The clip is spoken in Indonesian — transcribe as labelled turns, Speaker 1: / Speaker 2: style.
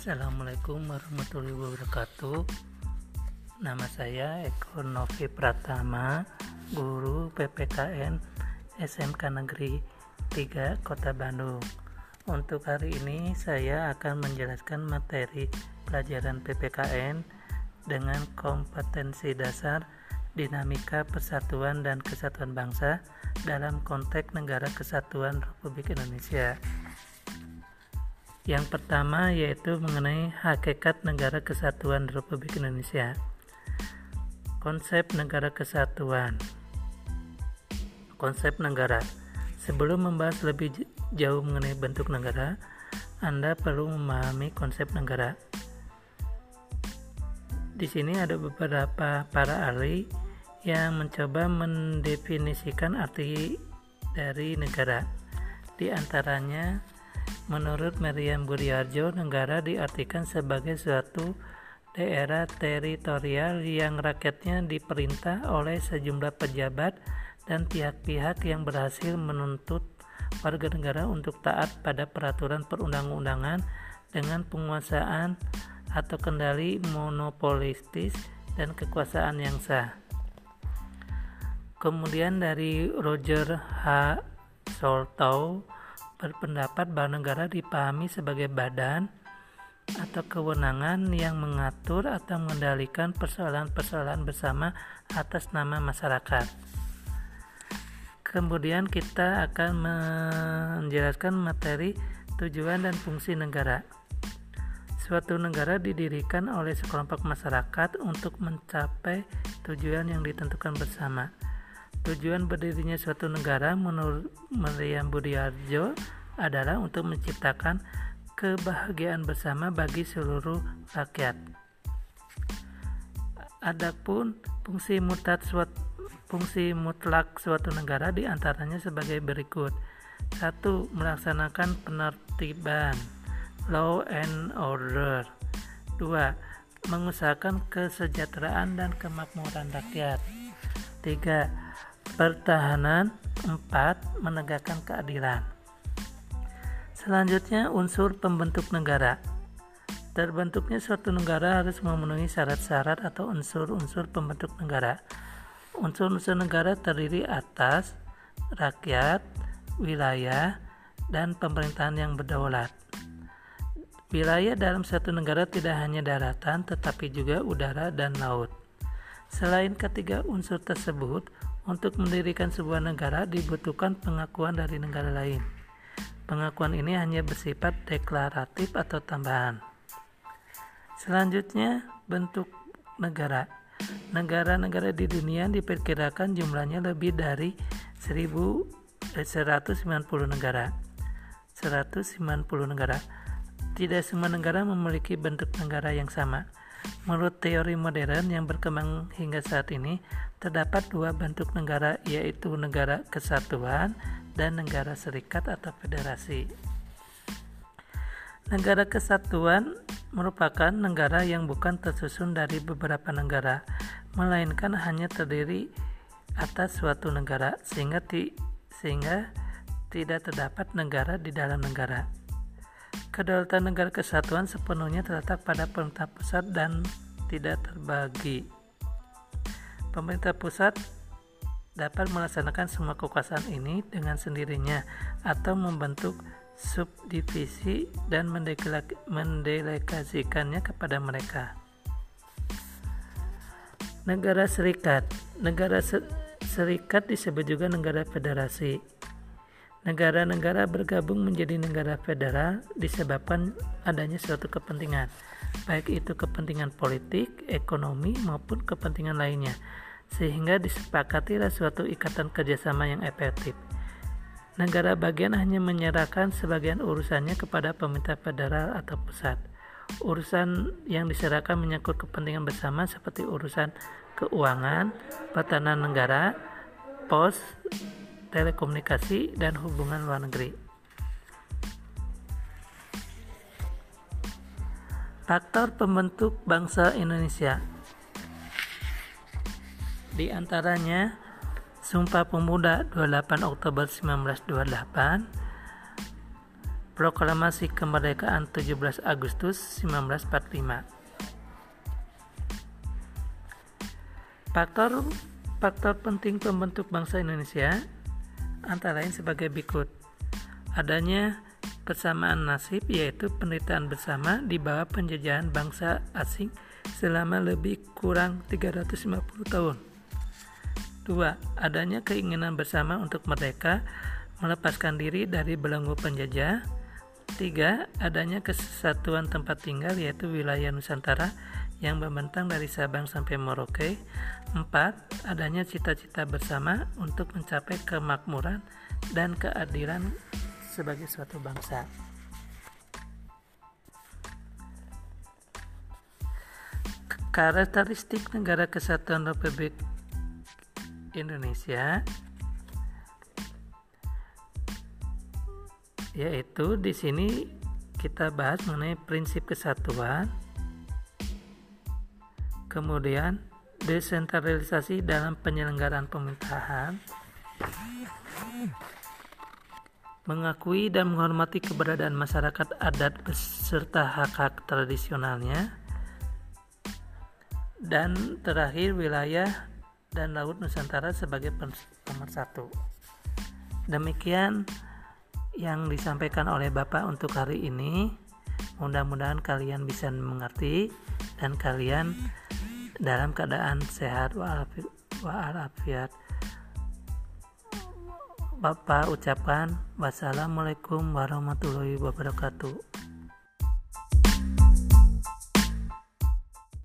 Speaker 1: Assalamualaikum warahmatullahi wabarakatuh. Nama saya Eko Novi Pratama Guru PPKN SMK Negeri 3 Kota Bandung. Untuk hari ini saya akan menjelaskan materi pelajaran PPKN Dengan kompetensi dasar dinamika persatuan dan kesatuan bangsa dalam konteks negara kesatuan Republik Indonesia yang pertama yaitu mengenai hakikat negara kesatuan Republik Indonesia. Konsep negara kesatuan. Konsep negara. Sebelum membahas lebih jauh mengenai bentuk negara, Anda perlu memahami konsep negara. Di sini ada beberapa para ahli yang mencoba mendefinisikan arti dari negara. Di antaranya Menurut Meriam Budiarjo, negara diartikan sebagai suatu daerah teritorial yang rakyatnya diperintah oleh sejumlah pejabat dan pihak-pihak yang berhasil menuntut warga negara untuk taat pada peraturan perundang-undangan dengan penguasaan atau kendali monopolistis dan kekuasaan yang sah. Kemudian dari Roger H. Soltow berpendapat bahwa negara dipahami sebagai badan atau kewenangan yang mengatur atau mengendalikan persoalan-persoalan bersama atas nama masyarakat. Kemudian kita akan menjelaskan materi tujuan dan fungsi negara. Suatu negara didirikan oleh sekelompok masyarakat untuk mencapai tujuan yang ditentukan bersama. Tujuan berdirinya suatu negara menurut Meriam Budiarjo adalah untuk menciptakan kebahagiaan bersama bagi seluruh rakyat. Adapun fungsi mutlak suatu fungsi mutlak suatu negara di antaranya sebagai berikut. Satu, melaksanakan penertiban law and order. Dua, mengusahakan kesejahteraan dan kemakmuran rakyat. Tiga, pertahanan, empat menegakkan keadilan. Selanjutnya unsur pembentuk negara. Terbentuknya suatu negara harus memenuhi syarat-syarat atau unsur-unsur pembentuk negara. Unsur-unsur negara terdiri atas rakyat, wilayah, dan pemerintahan yang berdaulat. Wilayah dalam suatu negara tidak hanya daratan, tetapi juga udara dan laut. Selain ketiga unsur tersebut, untuk mendirikan sebuah negara dibutuhkan pengakuan dari negara lain. Pengakuan ini hanya bersifat deklaratif atau tambahan. Selanjutnya, bentuk negara. Negara-negara di dunia diperkirakan jumlahnya lebih dari 190 negara. 190 negara. Tidak semua negara memiliki bentuk negara yang sama. Menurut teori modern yang berkembang hingga saat ini, terdapat dua bentuk negara, yaitu negara kesatuan dan negara serikat atau federasi. Negara kesatuan merupakan negara yang bukan tersusun dari beberapa negara, melainkan hanya terdiri atas suatu negara sehingga ti, sehingga tidak terdapat negara di dalam negara. Kedaulatan negara kesatuan sepenuhnya terletak pada pemerintah pusat dan tidak terbagi. Pemerintah pusat dapat melaksanakan semua kekuasaan ini dengan sendirinya atau membentuk subdivisi dan mendelegasikannya kepada mereka. Negara serikat Negara serikat disebut juga negara federasi. Negara-negara bergabung menjadi negara federal disebabkan adanya suatu kepentingan, baik itu kepentingan politik, ekonomi, maupun kepentingan lainnya sehingga disepakatilah suatu ikatan kerjasama yang efektif. Negara bagian hanya menyerahkan sebagian urusannya kepada pemerintah federal atau pusat. Urusan yang diserahkan menyangkut kepentingan bersama seperti urusan keuangan, pertahanan negara, pos, telekomunikasi, dan hubungan luar negeri. Faktor pembentuk bangsa Indonesia di antaranya Sumpah Pemuda 28 Oktober 1928, Proklamasi Kemerdekaan 17 Agustus 1945 Faktor faktor penting pembentuk bangsa Indonesia antara lain sebagai berikut. Adanya kesamaan nasib yaitu penderitaan bersama di bawah penjajahan bangsa asing selama lebih kurang 350 tahun. 2. Adanya keinginan bersama untuk merdeka melepaskan diri dari belenggu penjajah 3. Adanya kesatuan tempat tinggal yaitu wilayah Nusantara yang membentang dari Sabang sampai Merauke. 4. Adanya cita-cita bersama untuk mencapai kemakmuran dan keadilan sebagai suatu bangsa. Karakteristik negara kesatuan Republik Indonesia yaitu di sini kita bahas mengenai prinsip kesatuan kemudian desentralisasi dalam penyelenggaraan pemerintahan. Mengakui dan menghormati keberadaan masyarakat adat beserta hak-hak tradisionalnya. Dan terakhir wilayah dan laut Nusantara sebagai pemersatu demikian yang disampaikan oleh Bapak untuk hari ini. Mudah-mudahan kalian bisa mengerti dan kalian dalam keadaan sehat walafiat. Bapak ucapkan wassalamualaikum warahmatullahi wabarakatuh.